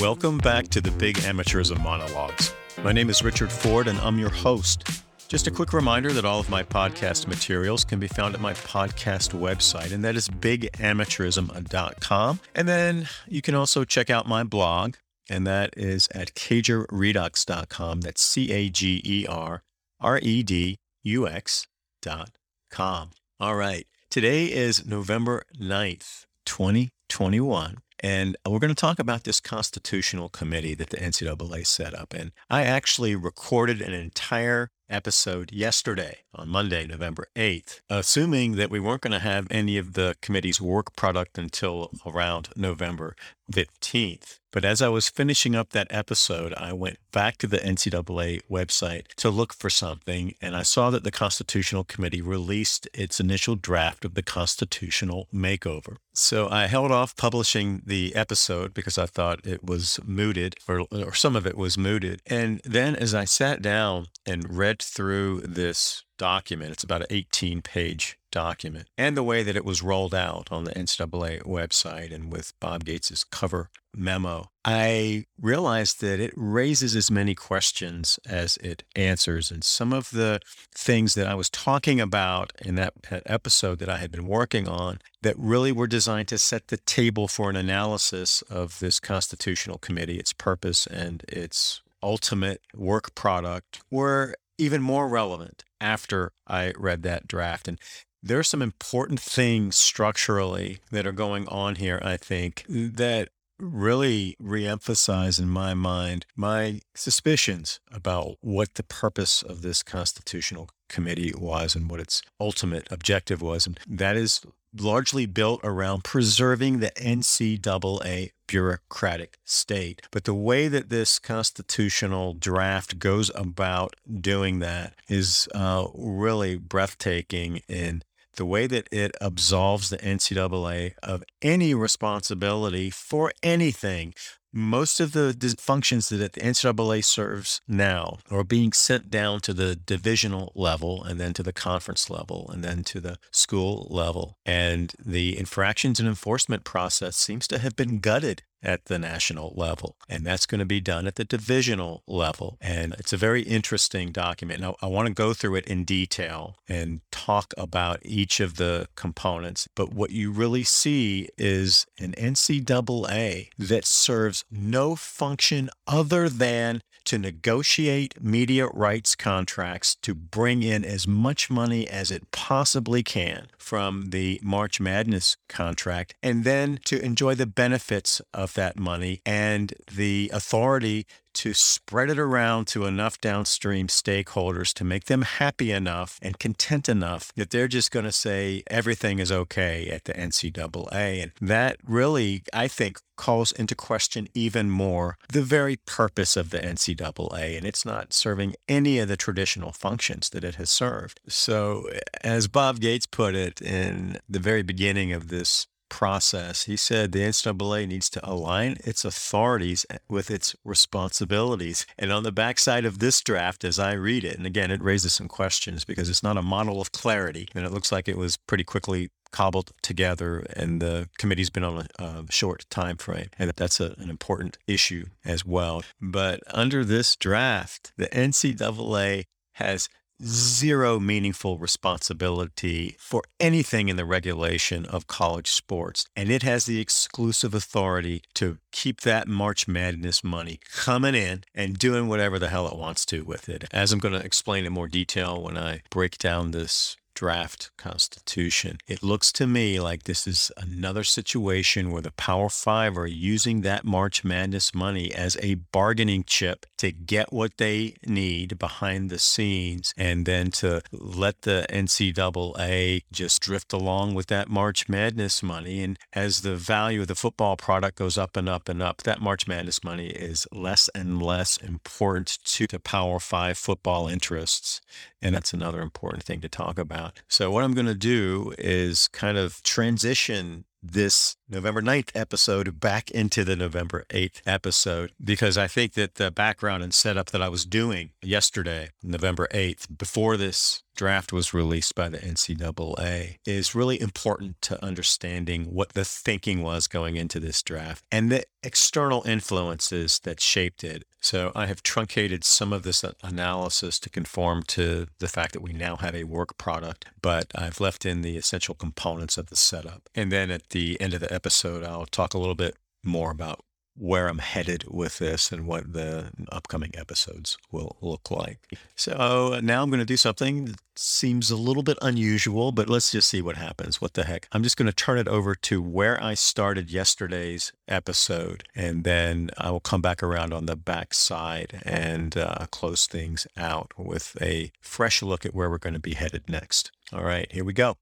Welcome back to the Big Amateurism Monologues. My name is Richard Ford, and I'm your host. Just a quick reminder that all of my podcast materials can be found at my podcast website, and that is bigamateurism.com. And then you can also check out my blog, and that is at cagerredux.com. That's C A G E R R E D U X.com. All right. Today is November 9th, 2021. And we're going to talk about this constitutional committee that the NCAA set up. And I actually recorded an entire episode yesterday on Monday, November 8th, assuming that we weren't going to have any of the committee's work product until around November 15th. But as I was finishing up that episode, I went back to the NCAA website to look for something, and I saw that the Constitutional Committee released its initial draft of the constitutional makeover. So I held off publishing the episode because I thought it was mooted, or, or some of it was mooted. And then as I sat down and read through this document, it's about an 18 page document, and the way that it was rolled out on the NCAA website and with Bob Gates's cover memo, I realized that it raises as many questions as it answers. And some of the things that I was talking about in that episode that I had been working on that really were designed to set the table for an analysis of this constitutional committee, its purpose, and its ultimate work product were even more relevant after I read that draft. And there are some important things structurally that are going on here, I think, that really reemphasize in my mind my suspicions about what the purpose of this constitutional committee was and what its ultimate objective was. And that is largely built around preserving the NCAA bureaucratic state. But the way that this constitutional draft goes about doing that is uh, really breathtaking in the way that it absolves the NCAA of any responsibility for anything. Most of the functions that the NCAA serves now are being sent down to the divisional level and then to the conference level and then to the school level. And the infractions and enforcement process seems to have been gutted at the national level. And that's going to be done at the divisional level. And it's a very interesting document. Now, I want to go through it in detail and talk about each of the components. But what you really see is an NCAA that serves no function other than to negotiate media rights contracts to bring in as much money as it possibly can from the March Madness contract, and then to enjoy the benefits of that money and the authority to spread it around to enough downstream stakeholders to make them happy enough and content enough that they're just going to say everything is okay at the NCAA. And that really, I think, calls into question even more the very purpose of the NCAA. And it's not serving any of the traditional functions that it has served. So, as Bob Gates put it in the very beginning of this process. He said the NCAA needs to align its authorities eh, with its responsibilities. And on the backside of this draft, as I read it, and again, it raises some questions because it's not a model of clarity, and it looks like it was pretty quickly cobbled together and the committee's been on a, a short time frame and that's a, an important issue as well but under this draft the ncaa has zero meaningful responsibility for anything in the regulation of college sports. And it has the exclusive authority to keep that March Madness money coming in and doing whatever the hell it wants to with it. As I'm going to explain in more detail when I break down this draft constitution. It looks to me like this is another situation where the Power Five are using that March Madness money as a bargaining chip to get what they need behind the scenes and then to let the NCAA just drift along with that March Madness money. And as the value of the football product goes up and up and up, that March Madness money is less and less important to the Power Five football interests. And that's another important thing to talk about. So, what I'm going to do is kind of transition this November 9th episode back into the November 8th episode because I think that the background and setup that I was doing yesterday, November 8th, before this draft was released by the NCAA is really important to understanding what the thinking was going into this draft and the external influences that shaped it. So I have truncated some of this analysis to conform to the fact that we now have a work product, but I've left in the essential components of the setup. And then at the end of the episode, I'll talk a little bit more about where I'm headed with this and what the upcoming episodes will look like. So now I'm going to do something that seems a little bit unusual, but let's just see what happens. What the heck? I'm just going to turn it over to where I started yesterday's episode, and then I will come back around on the back side and uh, close things out with a fresh look at where we're going to be headed next. All right, here we go.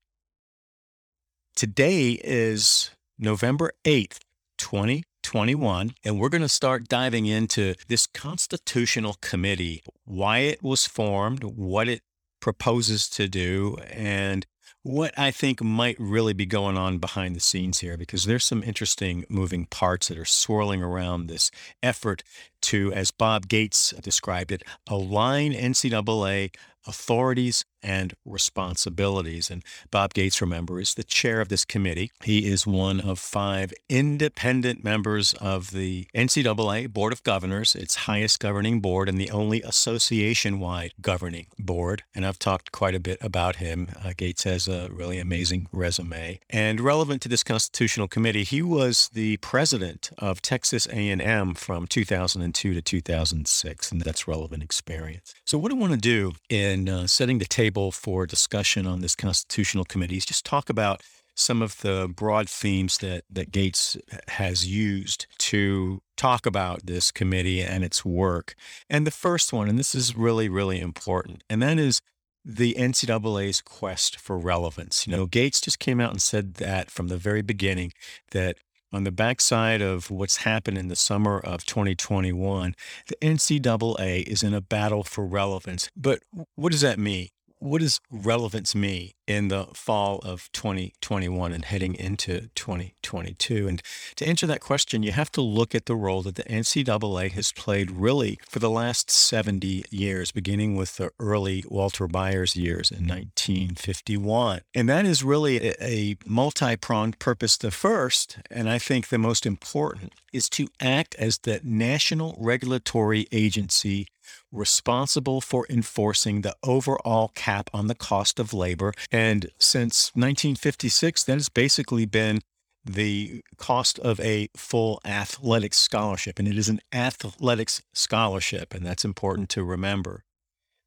Today is November 8th, 20 21. And we're going to start diving into this constitutional committee, why it was formed, what it proposes to do, and what I think might really be going on behind the scenes here, because there's some interesting moving parts that are swirling around this effort to, as Bob Gates described it, align NCAA authorities and responsibilities. And Bob Gates, remember, is the chair of this committee. He is one of five independent members of the NCAA Board of Governors, its highest governing board and the only association wide governing board. And I've talked quite a bit about him. Uh, Gates has a really amazing resume. And relevant to this constitutional committee, he was the president of Texas A&M from 2002 to 2006, and that's relevant experience. So what I want to do in uh, setting the table for discussion on this constitutional committee is just talk about some of the broad themes that, that Gates has used to talk about this committee and its work. And the first one, and this is really, really important, and that is the NCAA's quest for relevance. You know, Gates just came out and said that from the very beginning that on the backside of what's happened in the summer of 2021, the NCAA is in a battle for relevance. But what does that mean? What does relevance mean in the fall of 2021 and heading into 2022? And to answer that question, you have to look at the role that the NCAA has played really for the last 70 years, beginning with the early Walter Byers years in 1951. And that is really a, a multi pronged purpose. The first, and I think the most important, is to act as the national regulatory agency responsible for enforcing the overall cap on the cost of labor. And since 1956, that has basically been the cost of a full athletics scholarship. And it is an athletics scholarship, and that's important to remember.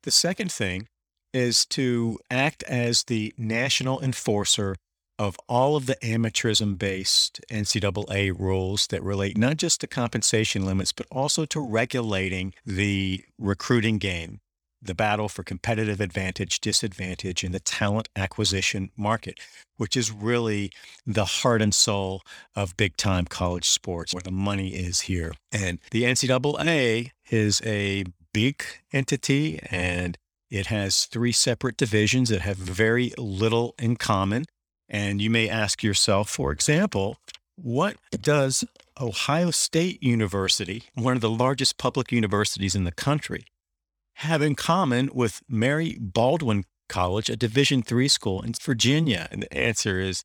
The second thing is to act as the national enforcer of all of the amateurism based NCAA rules that relate not just to compensation limits, but also to regulating the recruiting game, the battle for competitive advantage, disadvantage in the talent acquisition market, which is really the heart and soul of big time college sports, where the money is here. And the NCAA is a big entity and it has three separate divisions that have very little in common. And you may ask yourself, for example, what does Ohio State University, one of the largest public universities in the country, have in common with Mary Baldwin College, a Division III school in Virginia? And the answer is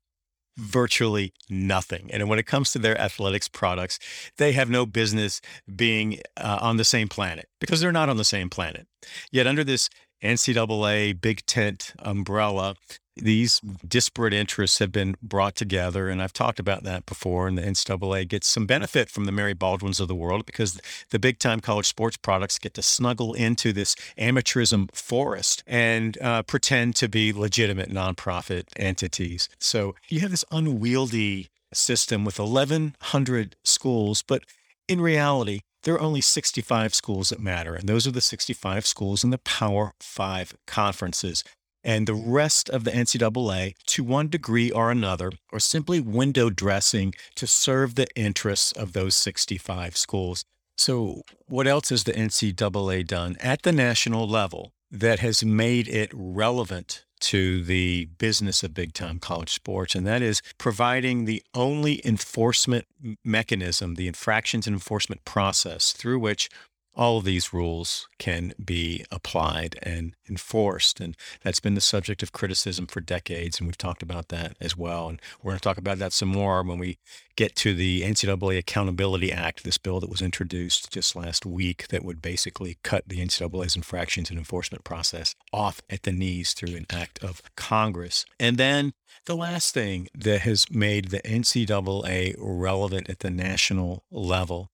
virtually nothing. And when it comes to their athletics products, they have no business being uh, on the same planet because they're not on the same planet. Yet, under this NCAA Big Tent umbrella, these disparate interests have been brought together. And I've talked about that before. And the NCAA gets some benefit from the Mary Baldwins of the world because the big time college sports products get to snuggle into this amateurism forest and uh, pretend to be legitimate nonprofit entities. So you have this unwieldy system with 1,100 schools, but in reality, there are only 65 schools that matter, and those are the 65 schools in the Power Five conferences. And the rest of the NCAA, to one degree or another, are simply window dressing to serve the interests of those 65 schools. So, what else has the NCAA done at the national level that has made it relevant to the business of big time college sports, and that is providing the only enforcement mechanism, the infractions and enforcement process through which all of these rules can be applied and enforced. And that's been the subject of criticism for decades. And we've talked about that as well. And we're going to talk about that some more when we get to the NCAA Accountability Act, this bill that was introduced just last week that would basically cut the NCAA's infractions and enforcement process off at the knees through an act of Congress. And then the last thing that has made the NCAA relevant at the national level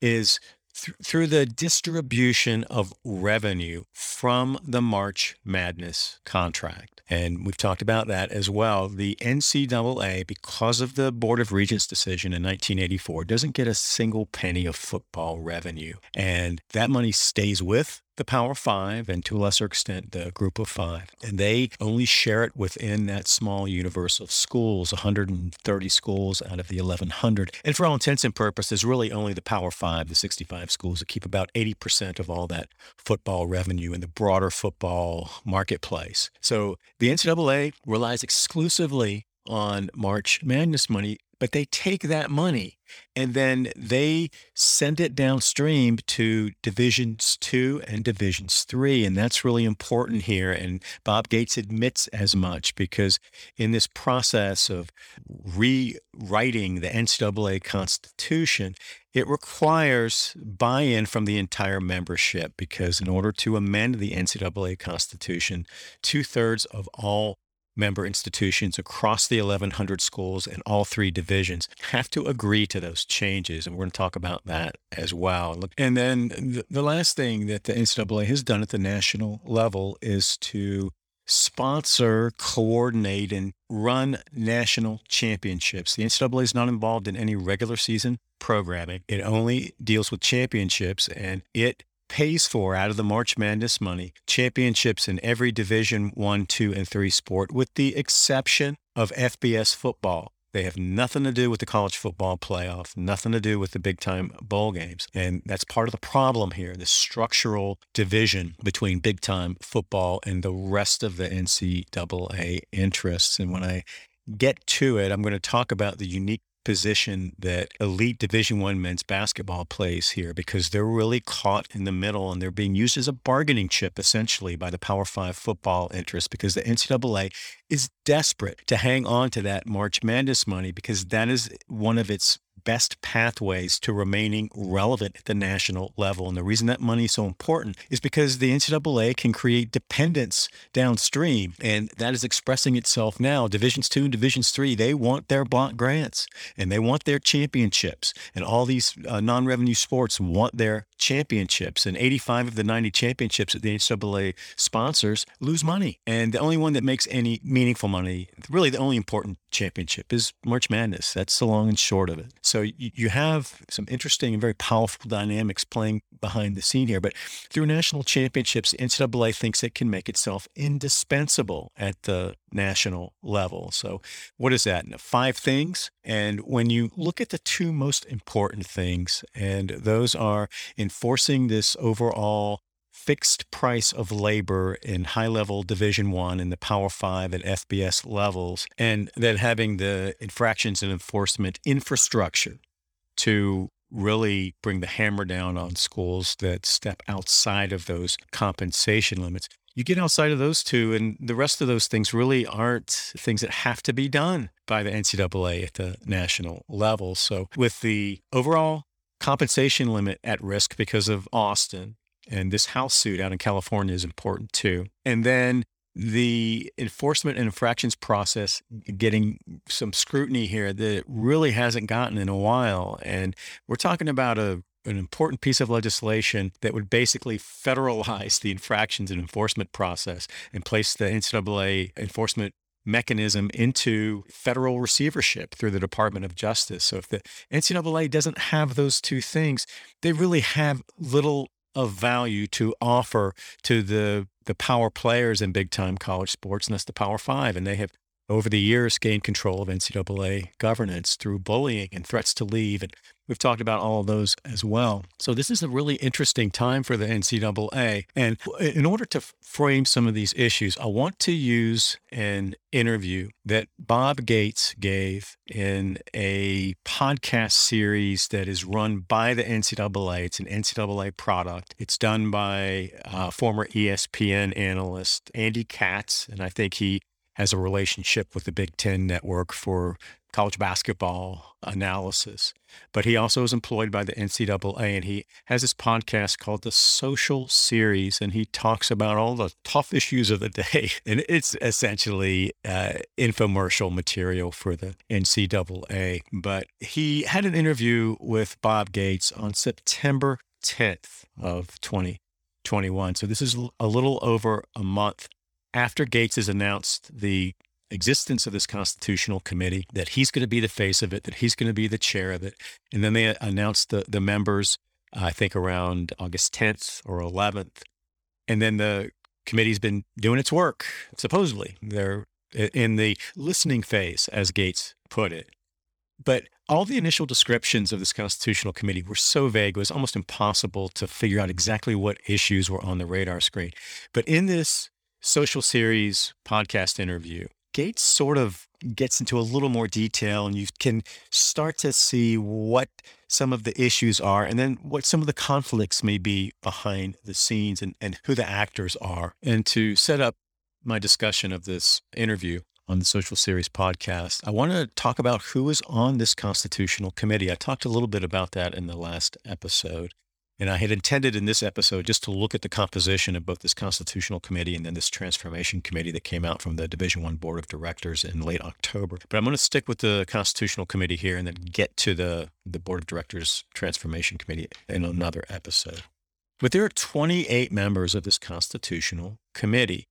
is th- through the distribution of revenue from the March Madness contract. And we've talked about that as well. The NCAA, because of the Board of Regents decision in 1984, doesn't get a single penny of football revenue. And that money stays with the Power Five and to a lesser extent the Group of Five. And they only share it within that small universe of schools, 130 schools out of the 1,100. And for all intents and purposes, really only the Power Five, the 65 schools that keep about 80% of all that football revenue in the broader football marketplace. So the NCAA relies exclusively on March Madness money but they take that money and then they send it downstream to divisions two and divisions three. And that's really important here. And Bob Gates admits as much because in this process of rewriting the NCAA Constitution, it requires buy in from the entire membership because in order to amend the NCAA Constitution, two thirds of all member institutions across the 1,100 schools and all three divisions have to agree to those changes. And we're going to talk about that as well. And then the last thing that the NCAA has done at the national level is to sponsor, coordinate, and run national championships. The NCAA is not involved in any regular season programming. It only deals with championships and it pays for out of the March Madness money championships in every Division 1, 2, and 3 sport, with the exception of FBS football. They have nothing to do with the college football playoff, nothing to do with the big time bowl games. And that's part of the problem here the structural division between big time football and the rest of the NCAA interests. And when I get to it, I'm going to talk about the unique position that elite division one men's basketball plays here because they're really caught in the middle and they're being used as a bargaining chip essentially by the power five football interest because the ncaa is desperate to hang on to that march madness money because that is one of its best pathways to remaining relevant at the national level. And the reason that money is so important is because the NCAA can create dependence downstream. And that is expressing itself now. Divisions two and divisions three, they want their block grants and they want their championships. And all these uh, non revenue sports want their championships. And 85 of the 90 championships that the NCAA sponsors lose money. And the only one that makes any meaningful money, really the only important championship, is March Madness. That's the long and short of it. So you have some interesting and very powerful dynamics playing behind the scene here. But through national championships, NCAA thinks it can make itself indispensable at the national level. So, what is that? Five things. And when you look at the two most important things, and those are enforcing this overall fixed price of labor in high level division one and the power five and fbs levels and then having the infractions and enforcement infrastructure to really bring the hammer down on schools that step outside of those compensation limits you get outside of those two, and the rest of those things really aren't things that have to be done by the NCAA at the national level. So, with the overall compensation limit at risk because of Alston, and this house suit out in California is important too. And then the enforcement and infractions process getting some scrutiny here that really hasn't gotten in a while. And we're talking about a an important piece of legislation that would basically federalize the infractions and enforcement process and place the NCAA enforcement mechanism into federal receivership through the Department of Justice. So if the NCAA doesn't have those two things, they really have little of value to offer to the the power players in big time college sports, and that's the Power Five. And they have over the years gained control of NCAA governance through bullying and threats to leave. And we've talked about all of those as well. So this is a really interesting time for the NCAA. And in order to frame some of these issues, I want to use an interview that Bob Gates gave in a podcast series that is run by the NCAA. It's an NCAA product. It's done by uh, former ESPN analyst Andy Katz, and I think he has a relationship with the Big Ten Network for college basketball analysis. But he also is employed by the NCAA and he has this podcast called The Social Series. And he talks about all the tough issues of the day. And it's essentially uh, infomercial material for the NCAA. But he had an interview with Bob Gates on September 10th of 2021. So this is a little over a month after Gates has announced the existence of this constitutional committee, that he's going to be the face of it, that he's going to be the chair of it. And then they announced the, the members, I think around August 10th or 11th. And then the committee's been doing its work, supposedly. They're in the listening phase, as Gates put it. But all the initial descriptions of this constitutional committee were so vague, it was almost impossible to figure out exactly what issues were on the radar screen. But in this social series podcast interview, Gates sort of gets into a little more detail and you can start to see what some of the issues are and then what some of the conflicts may be behind the scenes and, and who the actors are. And to set up my discussion of this interview on the Social Series podcast, I want to talk about who is on this constitutional committee. I talked a little bit about that in the last episode. And I had intended in this episode just to look at the composition of both this constitutional committee and then this transformation committee that came out from the Division One Board of Directors in late October. But I'm going to stick with the constitutional committee here and then get to the, the Board of Directors transformation committee in another episode. But there are 28 members of this constitutional committee,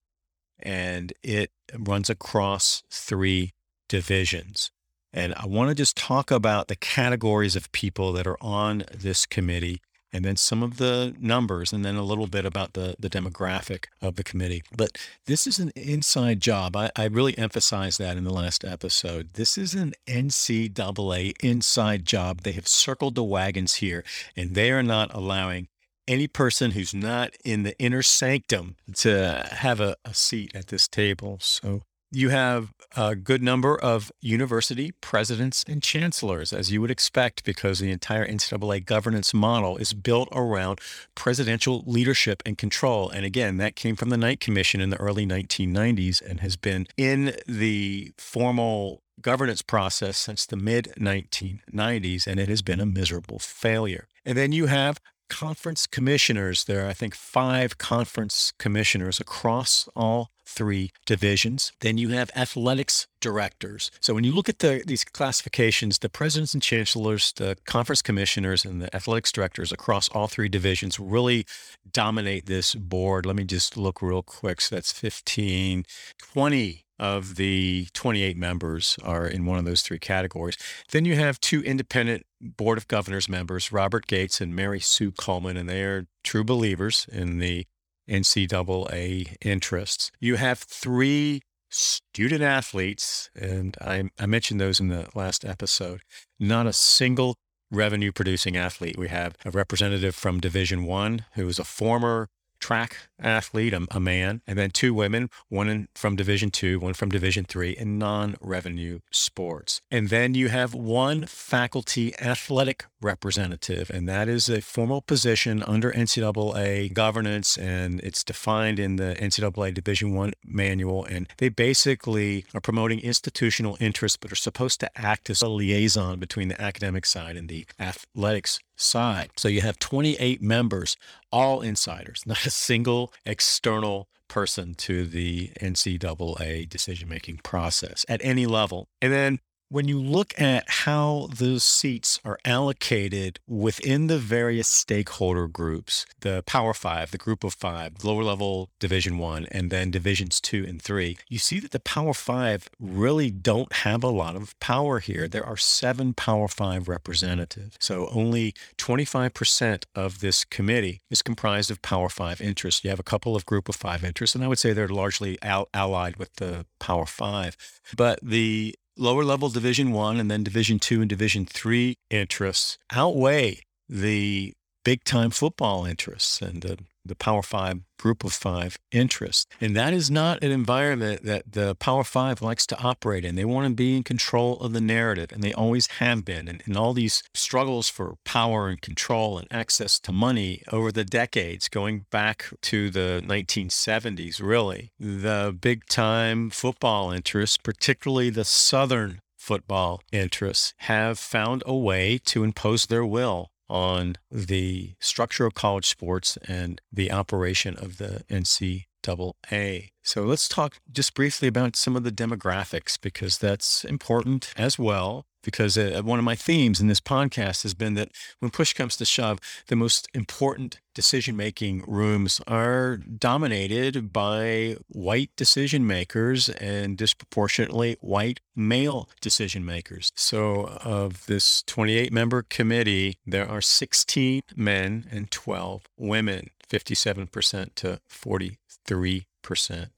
and it runs across three divisions. And I want to just talk about the categories of people that are on this committee and then some of the numbers, and then a little bit about the, the demographic of the committee. But this is an inside job. I, I really emphasized that in the last episode. This is an NCAA inside job. They have circled the wagons here, and they are not allowing any person who's not in the inner sanctum to have a, a seat at this table. So you have a good number of university presidents and chancellors, as you would expect, because the entire NCAA governance model is built around presidential leadership and control. And again, that came from the Knight Commission in the early 1990s and has been in the formal governance process since the mid 1990s, and it has been a miserable failure. And then you have conference commissioners. There are, I think, five conference commissioners across all three divisions. Then you have athletics directors. So when you look at the, these classifications, the presidents and chancellors, the conference commissioners, and the athletics directors across all three divisions really dominate this board. Let me just look real quick. So that's 15, 20 of the 28 members are in one of those three categories. Then you have two independent Board of Governors members, Robert Gates and Mary Sue Coleman, and they are true believers in the NCAA interests. You have three student athletes, and I, I mentioned those in the last episode. Not a single revenue producing athlete. We have a representative from Division One who is a former track athlete, a, a, man, and then two women, one in, from Division Two, one from Division Three, in non-revenue sports. And then you have one faculty athletic representative, and that is a formal position under NCAA governance, and it's defined in the NCAA Division One manual. And they basically are promoting institutional interests, but are supposed to act as a liaison between the academic side and the athletics side. So you have 28 members, all insiders, not a single external person to the NCAA decision making process at any level. And then when you look at how those seats are allocated within the various stakeholder groups, the Power Five, the Group of Five, lower level Division One, and then Divisions Two and Three, you see that the Power Five really don't have a lot of power here. There are seven Power Five representatives. So only 25% of this committee is comprised of Power Five interests. You have a couple of Group of Five interests, and I would say they're largely al- allied with the Power Five. But the lower level division one and then division two and division three interests outweigh the big time football interests and the, the Power Five group of five interests. And that is not an environment that the Power Five likes to operate in. They want to be in control of the narrative, and they always have been. And, and all these struggles for power and control and access to money over the decades, going back to the 1970s, really, the big time football interests, particularly the Southern football interests, have found a way to impose their will on the structure of college sports and the operation of the NCAA. So let's talk just briefly about some of the demographics because that's important as well because uh, one of my themes in this podcast has been that when push comes to shove, the most important decision making rooms are dominated by white decision makers and disproportionately white male decision makers. So, of this 28 member committee, there are 16 men and 12 women, 57% to 43 percent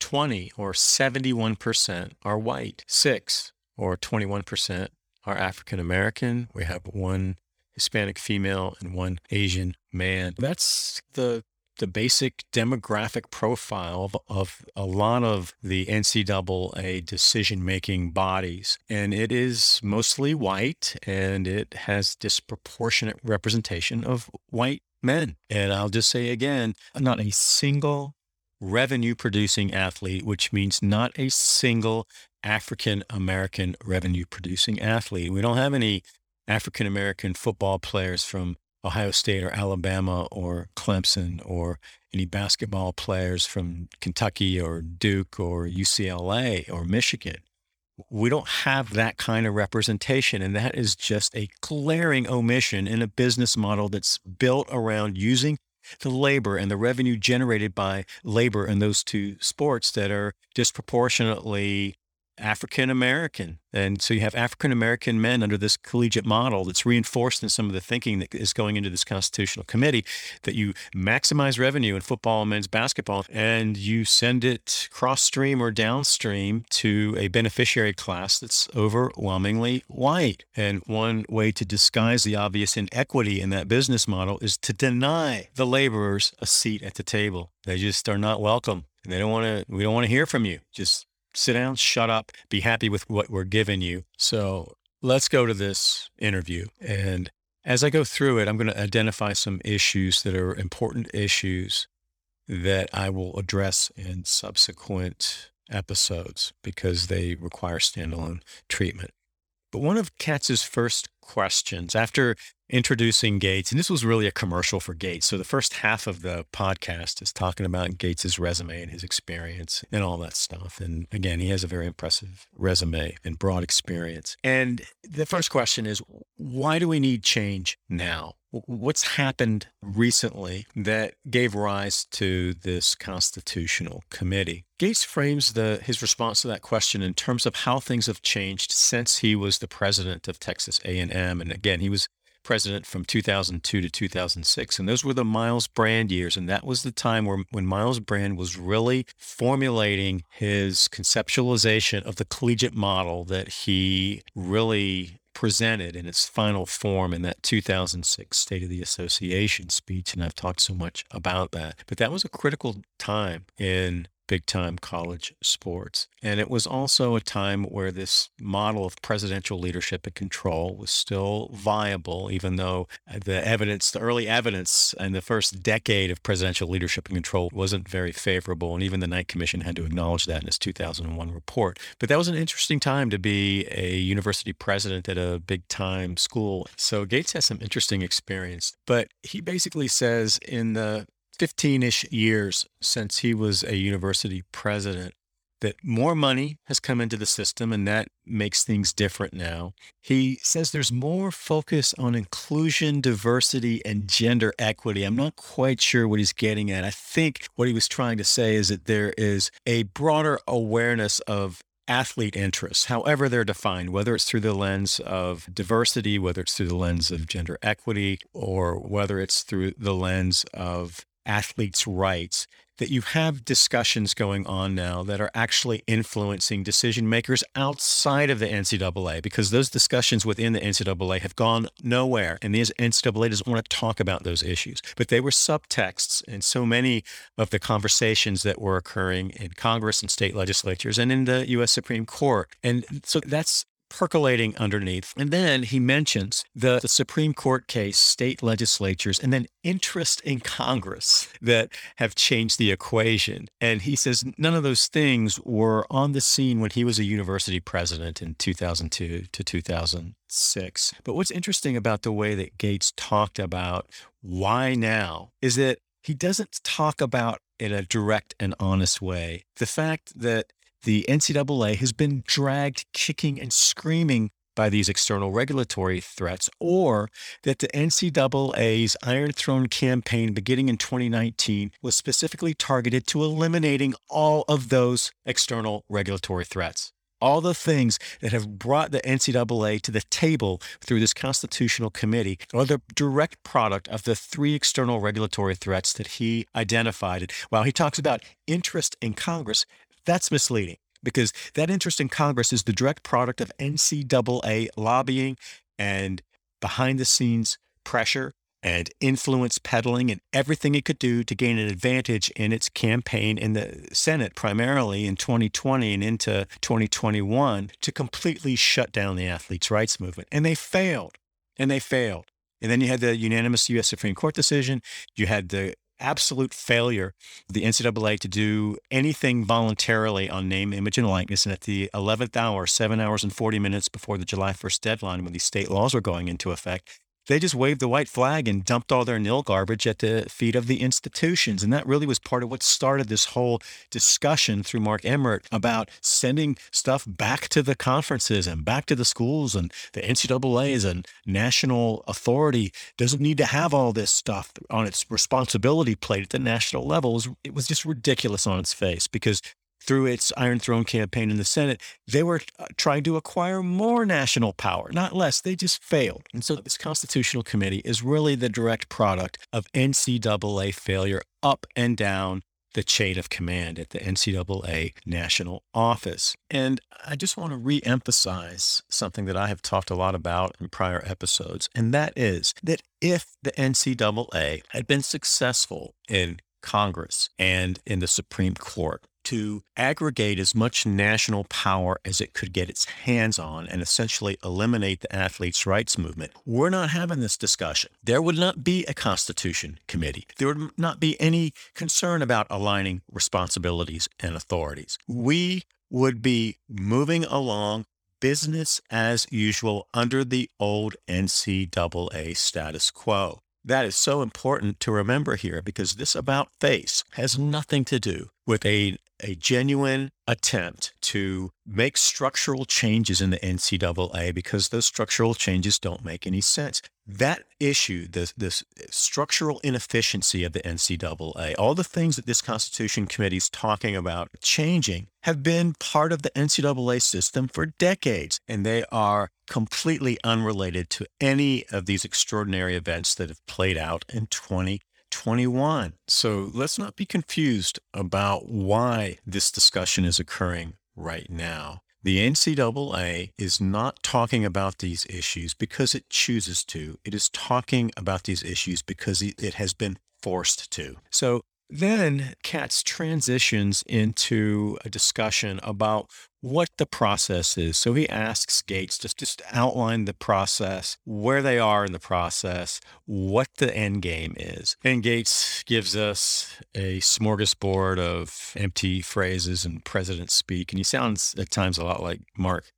20 or 71% are white. Six or 21% are African American. We have one Hispanic female and one Asian man. That's the the basic demographic profile of, of, a lot of the NCAA decision making bodies. And it is mostly white and it has disproportionate representation of white men. And I'll just say again, not a single revenue producing athlete, which means not a single African American revenue producing athlete. We don't have any African American football players from Ohio State or Alabama or Clemson or any basketball players from Kentucky or Duke or UCLA or Michigan. We don't have that kind of representation. And that is just a glaring omission in a business model that's built around using the labor and the revenue generated by labor in those two sports that are disproportionately African American. And so you have African American men under this collegiate model that's reinforced in some of the thinking that is going into this constitutional committee that you maximize revenue in football and men's basketball and you send it cross stream or downstream to a beneficiary class that's overwhelmingly white. And one way to disguise the obvious inequity in that business model is to deny the laborers a seat at the table. They just are not welcome. They don't want to, we don't want to hear from you. Just sit down, shut up, be happy with what we're giving you. So let's go to this interview. And as I go through it, I'm going to identify some issues that are important issues that I will address in subsequent episodes because they require standalone treatment. But one of Katz's first questions after introducing Gates, and this was really a commercial for Gates. So the first half of the podcast is talking about Gates's resume and his experience and all that stuff. And again, he has a very impressive resume and broad experience. And the first question is why do we need change now? What's happened recently that gave rise to this constitutional committee? Gates frames the, his response to that question in terms of how things have changed since he was the president of Texas A&M. And again, he was president from 2002 to 2006. And those were the Myles Brand years. And that was the time where, when Myles Brand was really formulating his conceptualization of the collegiate model that he really presented in its final form in that 2006 State of the Association speech. And I've talked so much about that. But that was a critical time in big time college sports. And it was also a time where this model of presidential leadership and control was still viable, even though the evidence, the early evidence in the first decade of presidential leadership and control wasn't very favorable. And even the Knight Commission had to acknowledge that in its 2001 report. But that was an interesting time to be a university president at a big time school. So Gates has some interesting experience. But he basically says in the 15 ish years since he was a university president that more money has come into the system and that makes things different now. He says there's more focus on inclusion, diversity, and gender equity. I'm not quite sure what he's getting at. I think what he was trying to say is that there is a broader awareness of athlete interests, however they're defined, whether it's through the lens of diversity, whether it's through the lens of gender equity, or whether it's through the lens of athletes' rights that you have discussions going on now that are actually influencing decision makers outside of the NCAA because those discussions within the NCAA have gone nowhere. And the NCAA doesn't want to talk about those issues. But they were subtexts in so many of the conversations that were occurring in Congress and state legislatures and in the U.S. Supreme Court. And so that's percolating underneath. And then he mentions the, the, Supreme Court case, state legislatures, and then interest in Congress that have changed the equation. And he says none of those things were on the scene when he was a university president in 2002 to 2006. But what's interesting about the way that Gates talked about why now is that he doesn't talk about in a direct and honest way. The fact that the NCAA has been dragged kicking and screaming by these external regulatory threats, or that the NCAA's Iron Throne campaign beginning in 2019 was specifically targeted to eliminating all of those external regulatory threats. All the things that have brought the NCAA to the table through this constitutional committee are the direct product of the three external regulatory threats that he identified. While he talks about interest in Congress, that's misleading because that interest in Congress is the direct product of NCAA lobbying and behind the scenes pressure and influence peddling and everything it could do to gain an advantage in its campaign in the Senate, primarily in 2020 and into 2021, to completely shut down the athletes' rights movement. And they failed. And they failed. And then you had the unanimous U.S. Supreme Court decision. You had the absolute failure of the NCAA to do anything voluntarily on name, image, and likeness. And at the 11th hour, seven hours and 40 minutes before the July 1st deadline, when these state laws were going into effect, they just waved the white flag and dumped all their nil garbage at the feet of the institutions. And that really was part of what started this whole discussion through Mark Emmert about sending stuff back to the conferences and back to the schools. And the NCAA as a national authority doesn't need to have all this stuff on its responsibility plate at the national level. It was, it was just ridiculous on its face because through its Iron Throne campaign in the Senate, they were uh, trying to acquire more national power, not less. They just failed. And so this constitutional committee is really the direct product of NCAA failure up and down the chain of command at the NCAA national office. And I just want to re-emphasize something that I have talked a lot about in prior episodes, and that is that if the NCAA had been successful in Congress and in the Supreme Court to aggregate as much national power as it could get its hands on and essentially eliminate the athletes' rights movement. We're not having this discussion. There would not be a Constitution Committee. There would not be any concern about aligning responsibilities and authorities. We would be moving along business as usual under the old NCAA status quo. That is so important to remember here because this about face has nothing to do with a a genuine attempt to make structural changes in the NCAA because those structural changes don't make any sense. That issue, this, this structural inefficiency of the NCAA, all the things that this Constitution Committee is talking about changing have been part of the NCAA system for decades, and they are completely unrelated to any of these extraordinary events that have played out in 20 21. So let's not be confused about why this discussion is occurring right now. The NCAA is not talking about these issues because it chooses to. It is talking about these issues because it has been forced to. So then Katz transitions into a discussion about what the process is. So he asks Gates to just outline the process, where they are in the process, what the end game is. And Gates gives us a smorgasbord of empty phrases and president speak. And he sounds at times a lot like Mark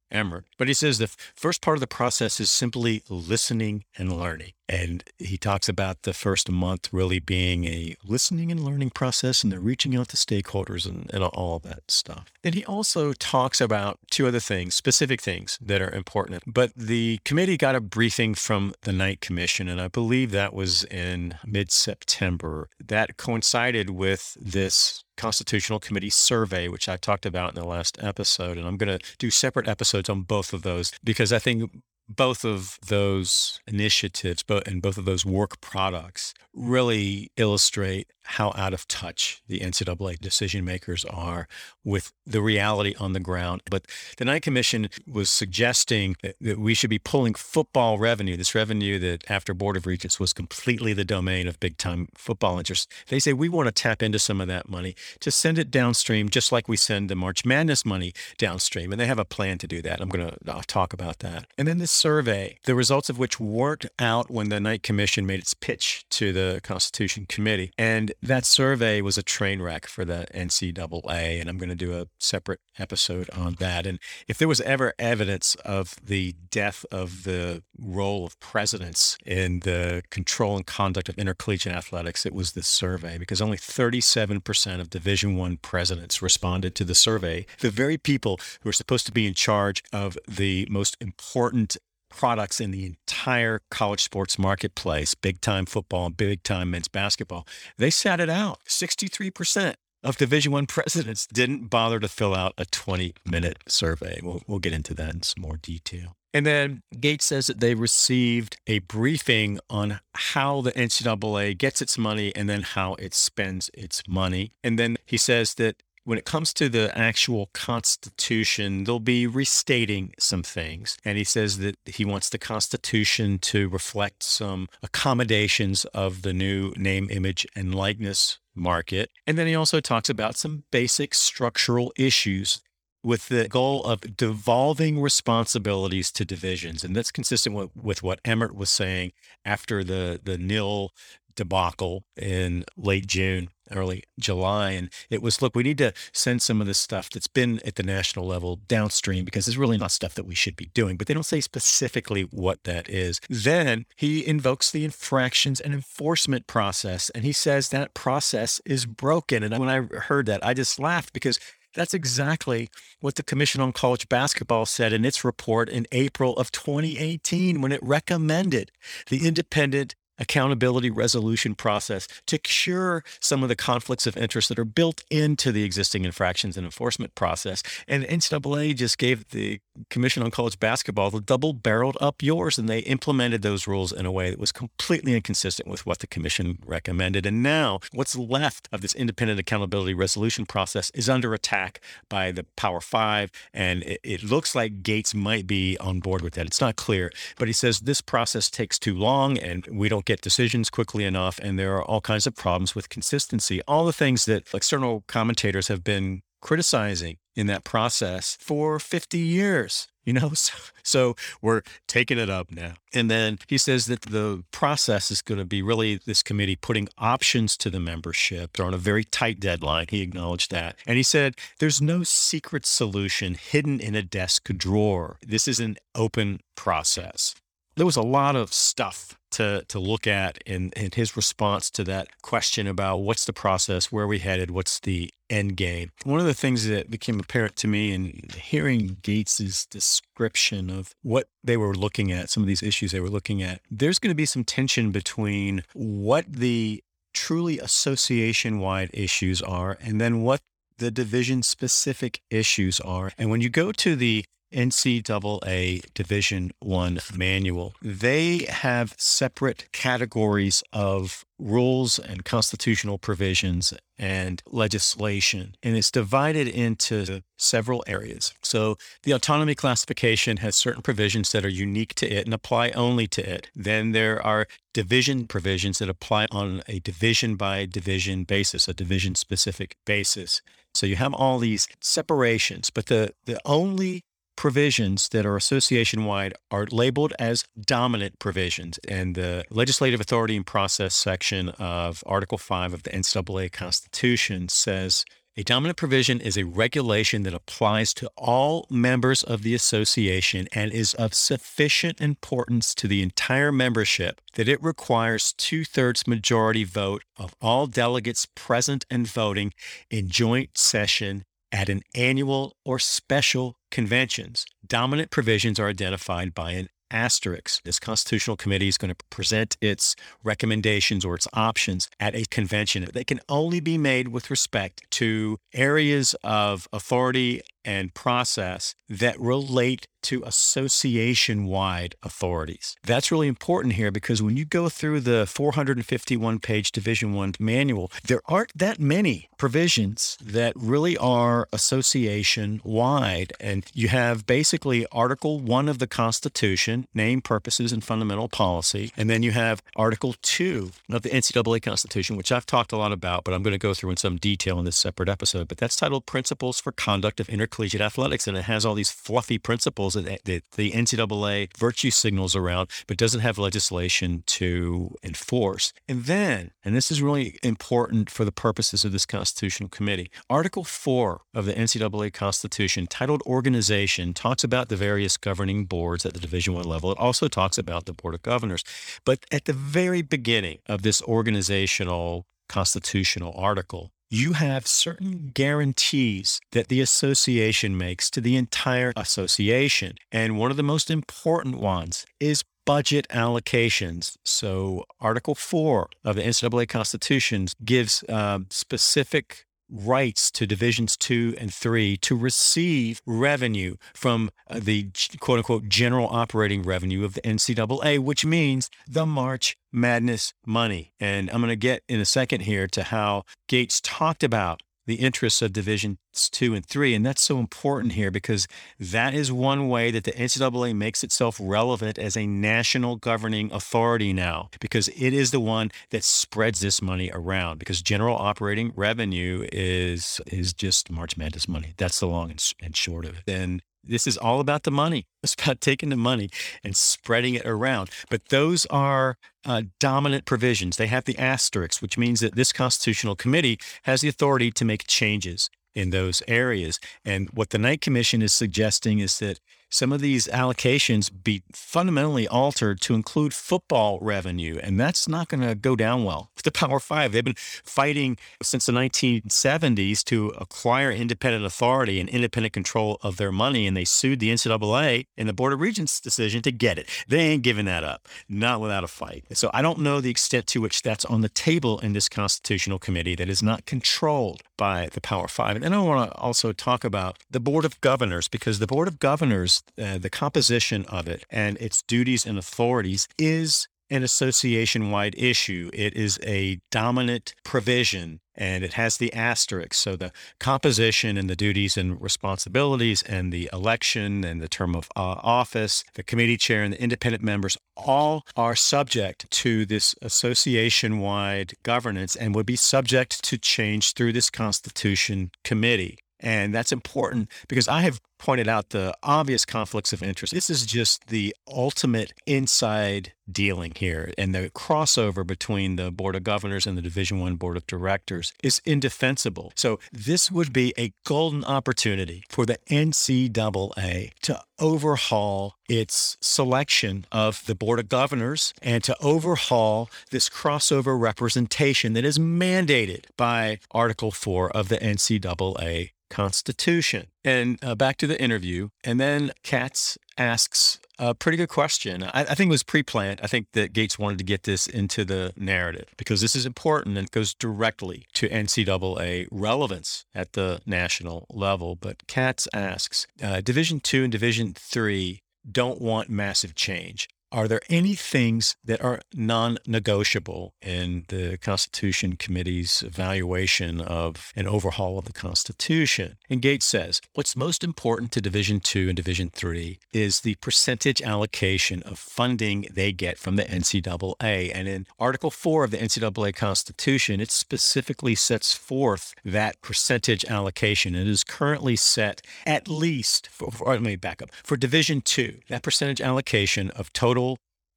But he says the first part of the process is simply listening and learning. And he talks about the first month really being a listening and learning process and the reaching out to stakeholders and, and all that stuff. Then he also talks about two other things, specific things that are important. But the committee got a briefing from the Knight Commission, and I believe that was in mid September. That coincided with this Constitutional Committee survey, which I talked about in the last episode. And I'm going to do separate episodes on both of those because I think both of those initiatives and both of those work products really illustrate how out of touch the NCAA decision makers are with the reality on the ground. But the Knight Commission was suggesting that, that, we should be pulling football revenue, this revenue that after Board of Regents was completely the domain of big time football interests. They say we want to tap into some of that money to send it downstream, just like we send the March Madness money downstream. And they have a plan to do that. I'm going to talk about that. And then this survey, the results of which worked out when the Knight Commission made its pitch to the Constitution Committee. And that survey was a train wreck for the NCAA, and I'm going to do a separate episode on that. And if there was ever evidence of the death of the role of presidents in the control and conduct of intercollegiate athletics, it was this survey because only 37% of Division One presidents responded to the survey. The very people who are supposed to be in charge of the most important products in the entire college sports marketplace, big time football big time men's basketball, they sat it out. 63% of Division One presidents didn't bother to fill out a 20 minute survey. We'll, we'll get into that in some more detail. And then Gates says that they received a briefing on how the NCAA gets its money and then how it spends its money. And then he says that when it comes to the actual Constitution, they'll be restating some things. And he says that he wants the Constitution to reflect some accommodations of the new name, image, and likeness market. And then he also talks about some basic structural issues with the goal of devolving responsibilities to divisions. And that's consistent with, with what Emmert was saying after the, the nil debacle in late June, early July. And it was, look, we need to send some of this stuff that's been at the national level downstream because it's really not stuff that we should be doing. But they don't say specifically what that is. Then he invokes the infractions and enforcement process. And he says that process is broken. And when I heard that, I just laughed because that's exactly what the Commission on College Basketball said in its report in April of 2018 when it recommended the independent accountability resolution process to cure some of the conflicts of interest that are built into the existing infractions and enforcement process. And NCAA just gave the Commission on College Basketball the double barreled up yours, and they implemented those rules in a way that was completely inconsistent with what the Commission recommended. And now, what's left of this independent accountability resolution process is under attack by the Power Five, and it, it looks like Gates might be on board with that. It's not clear, but he says this process takes too long, and we don't get decisions quickly enough, and there are all kinds of problems with consistency. All the things that external commentators have been criticizing in that process for 50 years you know? So, so, we're taking it up now. And then he says that the process is going to be really this committee putting options to the membership. They're on a very tight deadline. He acknowledged that. And he said there's no secret solution hidden in a desk drawer. This is an open process there was a lot of stuff to to look at in, in his response to that question about what's the process, where are we headed, what's the end game. One of the things that became apparent to me in hearing Gates's description of what they were looking at, some of these issues they were looking at, there's going to be some tension between what the truly association wide issues are and then what the division specific issues are. And when you go to the NCAA Division 1 manual. They have separate categories of rules and constitutional provisions and legislation, and it's divided into several areas. So the autonomy classification has certain provisions that are unique to it and apply only to it. Then there are division provisions that apply on a division by division basis, a division specific basis. So you have all these separations, but the, the only provisions that are association wide are labeled as dominant provisions. And the legislative authority and process section of Article 5 of the NCAA Constitution says A dominant provision is a regulation that applies to all members of the association and is of sufficient importance to the entire membership that it requires two thirds majority vote of all delegates present and voting in joint session at an annual or special conventions. Dominant provisions are identified by an asterisk. This constitutional committee is going to present its recommendations or its options at a convention. They can only be made with respect to areas of authority and process that relate to association wide authorities. That's really important here because when you go through the 451 page Division 1 manual, there aren't that many provisions that really are association wide. And you have basically Article 1 of the Constitution, name, purposes, and fundamental policy. And then you have Article 2 of the NCAA Constitution, which I've talked a lot about, but I'm going to go through in some detail in this separate episode. But that's titled Principles for Conduct of Intercollegiate collegiate athletics, and it has all these fluffy principles that, that the NCAA virtue signals around, but doesn't have legislation to enforce. And then, and this is really important for the purposes of this constitutional committee, Article 4 of the NCAA Constitution, titled Organization, talks about the various governing boards at the Division One level. It also talks about the Board of Governors. But at the very beginning of this organizational constitutional article, you have certain guarantees that the association makes to the entire association. And one of the most important ones is budget allocations. So, Article 4 of the NCAA Constitution gives uh, specific rights to divisions two and three to receive revenue from uh, the quote unquote general operating revenue of the NCAA, which means the March Madness money. And I'm going to get in a second here to how Gates talked about the interests of divisions two and three. And that's so important here because that is one way that the NCAA makes itself relevant as a national governing authority now, because it is the one that spreads this money around. Because general operating revenue is is just March Madness money. That's the long and short of it. And this is all about the money. It's about taking the money and spreading it around. But those are uh, dominant provisions. They have the asterisks, which means that this constitutional committee has the authority to make changes in those areas. And what the Knight Commission is suggesting is that some of these allocations be fundamentally altered to include football revenue. And that's not going to go down well with the Power Five. They've been fighting since the 1970s to acquire independent authority and independent control of their money. And they sued the NCAA and the Board of Regents decision to get it. They ain't giving that up, not without a fight. So I don't know the extent to which that's on the table in this constitutional committee that is not controlled by the Power Five. And I want to also talk about the Board of Governors because the Board of Governors uh, the composition of it and its duties and authorities is an association wide issue. It is a dominant provision and it has the asterisk. So the composition and the duties and responsibilities and the election and the term of uh, office, the committee chair and the independent members all are subject to this association wide governance and would be subject to change through this constitution committee. And that's important because I have pointed out the obvious conflicts of interest. This is just the ultimate inside dealing here and the crossover between the board of governors and the division 1 board of directors is indefensible. So this would be a golden opportunity for the NCAA to overhaul its selection of the board of governors and to overhaul this crossover representation that is mandated by article 4 of the NCAA Constitution. And uh, back to the interview. And then Katz asks a pretty good question. I, I think it was pre planned. I think that Gates wanted to get this into the narrative because this is important and goes directly to NCAA relevance at the national level. But Katz asks uh, Division two and Division three don't want massive change. Are there any things that are non negotiable in the Constitution Committee's evaluation of an overhaul of the Constitution? And Gates says what's most important to Division 2 and Division 3 is the percentage allocation of funding they get from the NCAA. And in Article 4 of the NCAA Constitution, it specifically sets forth that percentage allocation. It is currently set at least, for, for, let me back up, for Division 2, that percentage allocation of total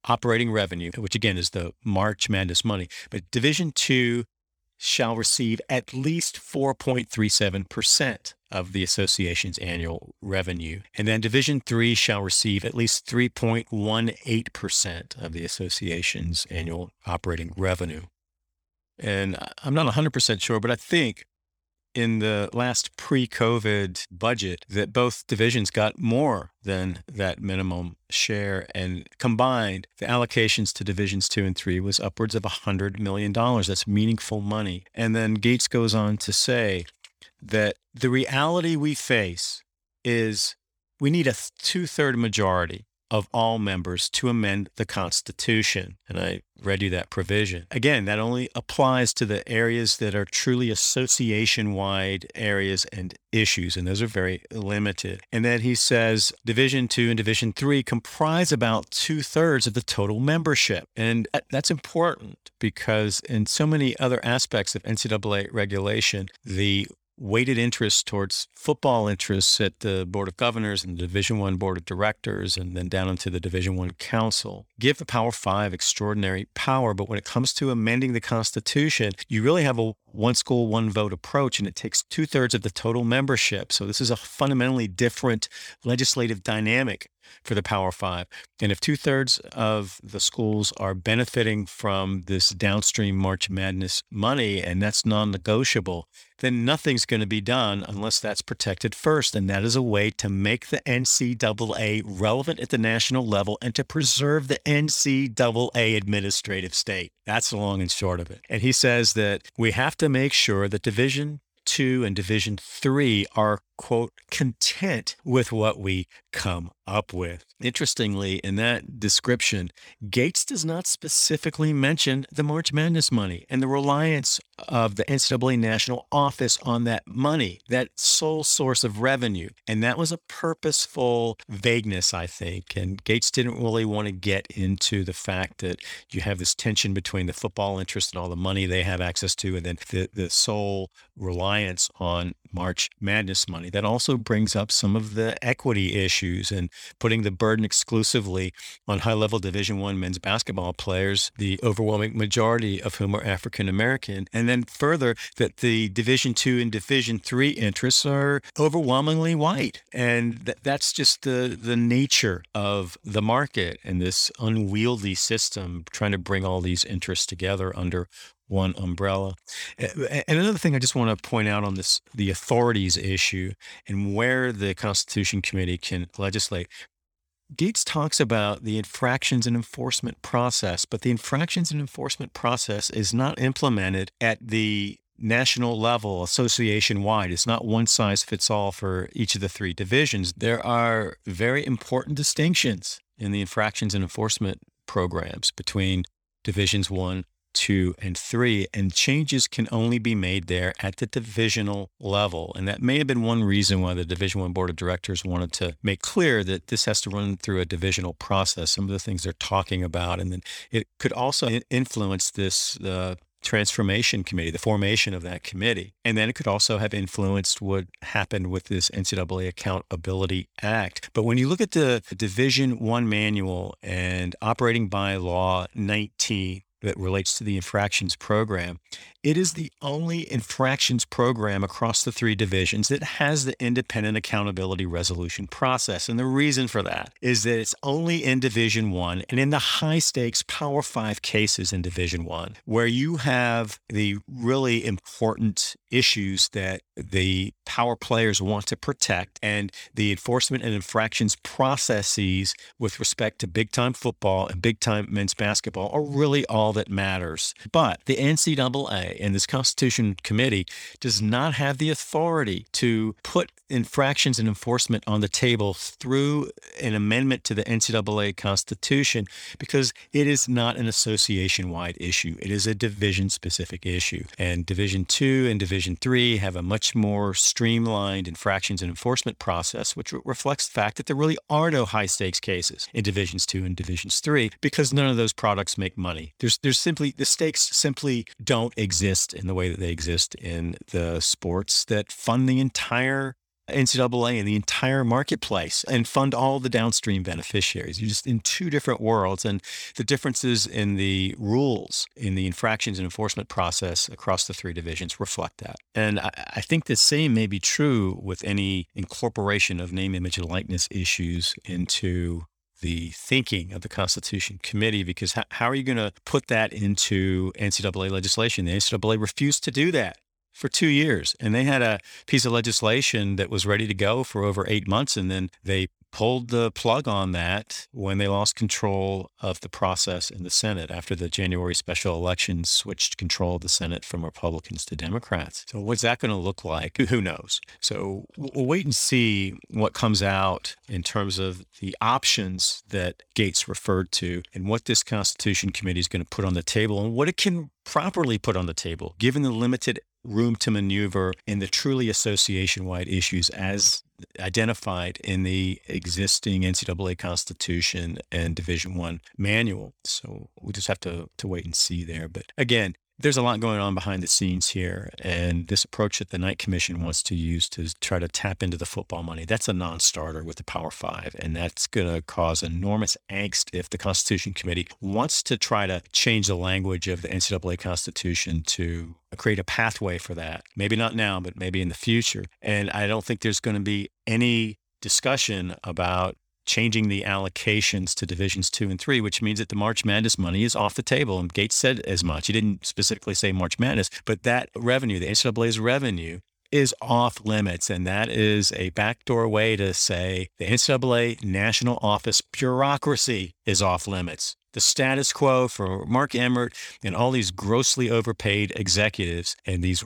operating revenue, which again is the March Madness money. But Division two shall receive at least 4.37% of the association's annual revenue. And then Division 3 shall receive at least 3.18% of the association's annual operating revenue. And I'm not 100% sure, but I think in the last pre COVID budget that both divisions got more than that minimum share. And combined, the allocations to divisions two and three was upwards of $100 million. That's meaningful money. And then Gates goes on to say that the reality we face is we need a two third majority of all members to amend the Constitution. And I read you that provision. Again, that only applies to the areas that are truly association wide areas and issues, and those are very limited. And then he says Division two and Division three comprise about two thirds of the total membership. And that's important because in so many other aspects of NCAA regulation, the weighted interest towards football interests at the board of governors and the division one board of directors and then down into the division one council. Give the power five extraordinary power but when it comes to amending the constitution you really have a one school one vote approach and it takes two-thirds of the total membership. So this is a fundamentally different legislative dynamic for the Power Five. And if two thirds of the schools are benefiting from this downstream March Madness money, and that's non negotiable, then nothing's going to be done unless that's protected first. And that is a way to make the NCAA relevant at the national level and to preserve the NCAA administrative state. That's the long and short of it. And he says that we have to make sure that Division two and Division three are quote, content with what we come up with. Interestingly, in that description, Gates does not specifically mention the March Madness money and the reliance of the NCAA national office on that money, that sole source of revenue. And that was a purposeful vagueness, I think. And Gates didn't really want to get into the fact that you have this tension between the football interest and all the money they have access to, and then the, the sole reliance on March Madness money. That also brings up some of the equity issues and putting the burden exclusively on high-level Division One men's basketball players, the overwhelming majority of whom are African American, and then further that the Division Two and Division Three interests are overwhelmingly white, and th- that's just the the nature of the market and this unwieldy system trying to bring all these interests together under one umbrella. And another thing I just want to point out on this the authorities issue and where the Constitution Committee can legislate. Gates talks about the infractions and enforcement process, but the infractions and enforcement process is not implemented at the national level, association wide. It's not one size fits all for each of the three divisions. There are very important distinctions in the infractions and enforcement programs between divisions one, two, and three, and changes can only be made there at the divisional level. And that may have been one reason why the Division One Board of Directors wanted to make clear that this has to run through a divisional process. Some of the things they're talking about, and then it could also influence this. Uh, transformation committee, the formation of that committee. And then it could also have influenced what happened with this NCAA Accountability Act. But when you look at the Division One manual and operating by law 19, that relates to the infractions program. It is the only infractions program across the three divisions that has the independent accountability resolution process. And the reason for that is that it's only in Division One and in the high stakes Power Five cases in Division One, where you have the really important issues that the power players want to protect and the enforcement and infractions processes with respect to big time football and big time men's basketball are really all that matters. But the NCAA and this Constitution Committee does not have the authority to put infractions and enforcement on the table through an amendment to the NCAA Constitution because it is not an association wide issue. It is a division specific issue. And Division 2 and Division 3 have a much more streamlined infractions and enforcement process, which reflects the fact that there really are no high stakes cases in Divisions 2 and Divisions 3 because none of those products make money. There's, there's simply, the stakes simply don't exist in the way that they exist in the sports that fund the entire NCAA and the entire marketplace and fund all the downstream beneficiaries. You're just in two different worlds. And the differences in the rules in the infractions and enforcement process across the three divisions reflect that. And I, I think the same may be true with any incorporation of name, image, and likeness issues into the thinking of the Constitution Committee because how, how are you going to put that into NCAA legislation? The NCAA refused to do that for two years. And they had a piece of legislation that was ready to go for over eight months. And then they pulled the plug on that when they lost control of the process in the Senate after the January special election switched control of the Senate from Republicans to Democrats. So, what's that going to look like? Who knows? So, we'll wait and see what comes out in terms of the options that Gates referred to and what this Constitution Committee is going to put on the table and what it can properly put on the table, given the limited room to maneuver in the truly association wide issues as identified in the existing NCAA Constitution and Division One manual. So we just have to to wait and see there. But again, there's a lot going on behind the scenes here. And this approach that the Knight Commission wants to use to try to tap into the football money, that's a non starter with the Power Five. And that's going to cause enormous angst if the Constitution Committee wants to try to change the language of the NCAA Constitution to create a pathway for that. Maybe not now, but maybe in the future. And I don't think there's going to be any discussion about changing the allocations to divisions two and three, which means that the March Madness money is off the table. And Gates said as much. He didn't specifically say March Madness, but that revenue, the NCAA's revenue, is off limits. And that is a backdoor way to say the NCAA national office bureaucracy is off limits. The status quo for Mark Emmert and all these grossly overpaid executives and these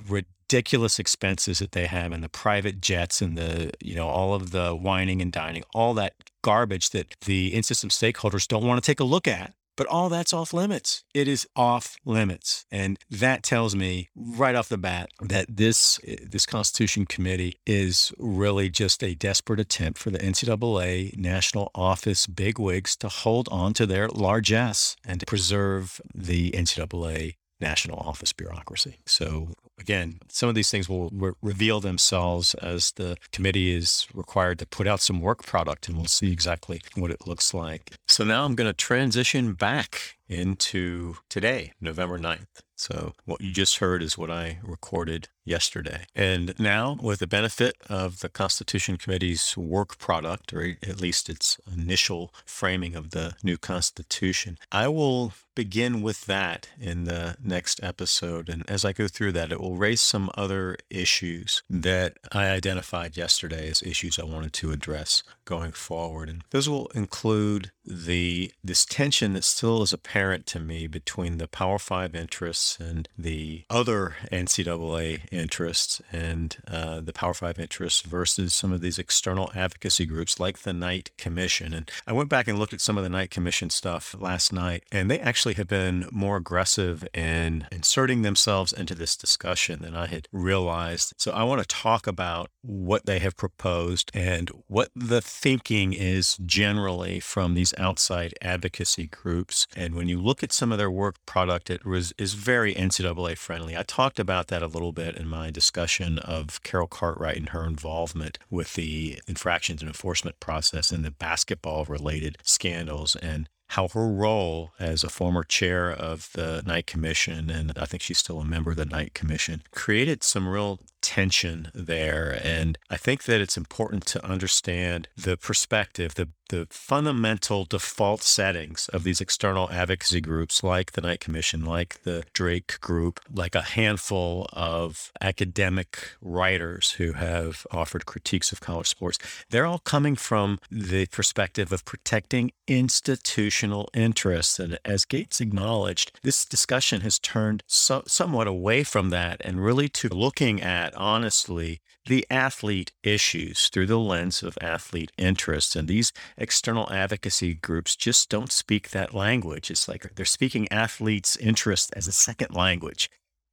ridiculous expenses that they have and the private jets and the, you know, all of the wining and dining, all that garbage that the in system stakeholders don't want to take a look at. But all that's off limits. It is off limits. And that tells me right off the bat that this this Constitution Committee is really just a desperate attempt for the NCAA national office bigwigs to hold on to their largesse and to preserve the NCAA national office bureaucracy. So again, some of these things will re- reveal themselves as the committee is required to put out some work product, and we'll see exactly what it looks like. So now I'm going to transition back into today, November 9th. So, what you just heard is what I recorded yesterday. And now, with the benefit of the Constitution Committee's work product, or at least its initial framing of the new Constitution, I will begin with that in the next episode. And as I go through that, it will raise some other issues that I identified yesterday as issues I wanted to address going forward. And those will include the this tension that still is apparent to me between the Power Five interests and the other NCAA interests, and uh, the Power Five interests versus some of these external advocacy groups like the Knight Commission. And I went back and looked at some of the Knight Commission stuff last night, and they actually have been more aggressive in inserting themselves into this discussion than I had realized. So I want to talk about what they have proposed and what the thinking is generally from these outside advocacy groups. And when you look at some of their work product, it was is very NCAA friendly. I talked about that a little bit in my discussion of Carol Cartwright and her involvement with the infractions and enforcement process and the basketball related scandals and how her role as a former chair of the Knight Commission, and I think she's still a member of the Knight Commission, created some real tension there. And I think that it's important to understand the perspective, the, the fundamental default settings of these external advocacy groups like the Knight Commission, like the Drake Group, like a handful of academic writers who have offered critiques of college sports. They're all coming from the perspective of protecting institutional interests. And as Gates acknowledged, this discussion has turned so, somewhat away from that and really to looking at honestly the athlete issues through the lens of athlete interests. And these external advocacy groups just don't speak that language. It's like they're speaking athletes' interests as a second language.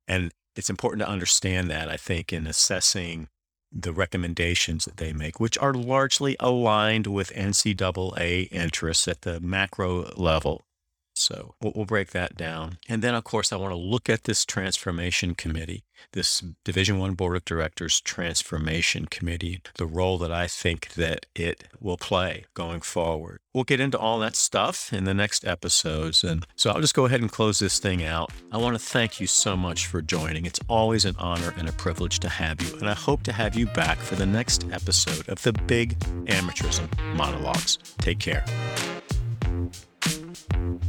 And it's important to understand that, I think, in assessing the recommendations that they make, which are largely aligned with NCAA interests at the macro level. So we'll, we'll break that down. And then, of course, I want to look at this transformation committee, this Division One Board of Directors transformation committee, the role that I think that it will play going forward. We'll get into all that stuff in the next episodes. And so I'll just go ahead and close this thing out. I want to thank you so much for joining. It's always an honor and a privilege to have you. And I hope to have you back for the next episode of the Big Amateurism Monologues. Take care. うん。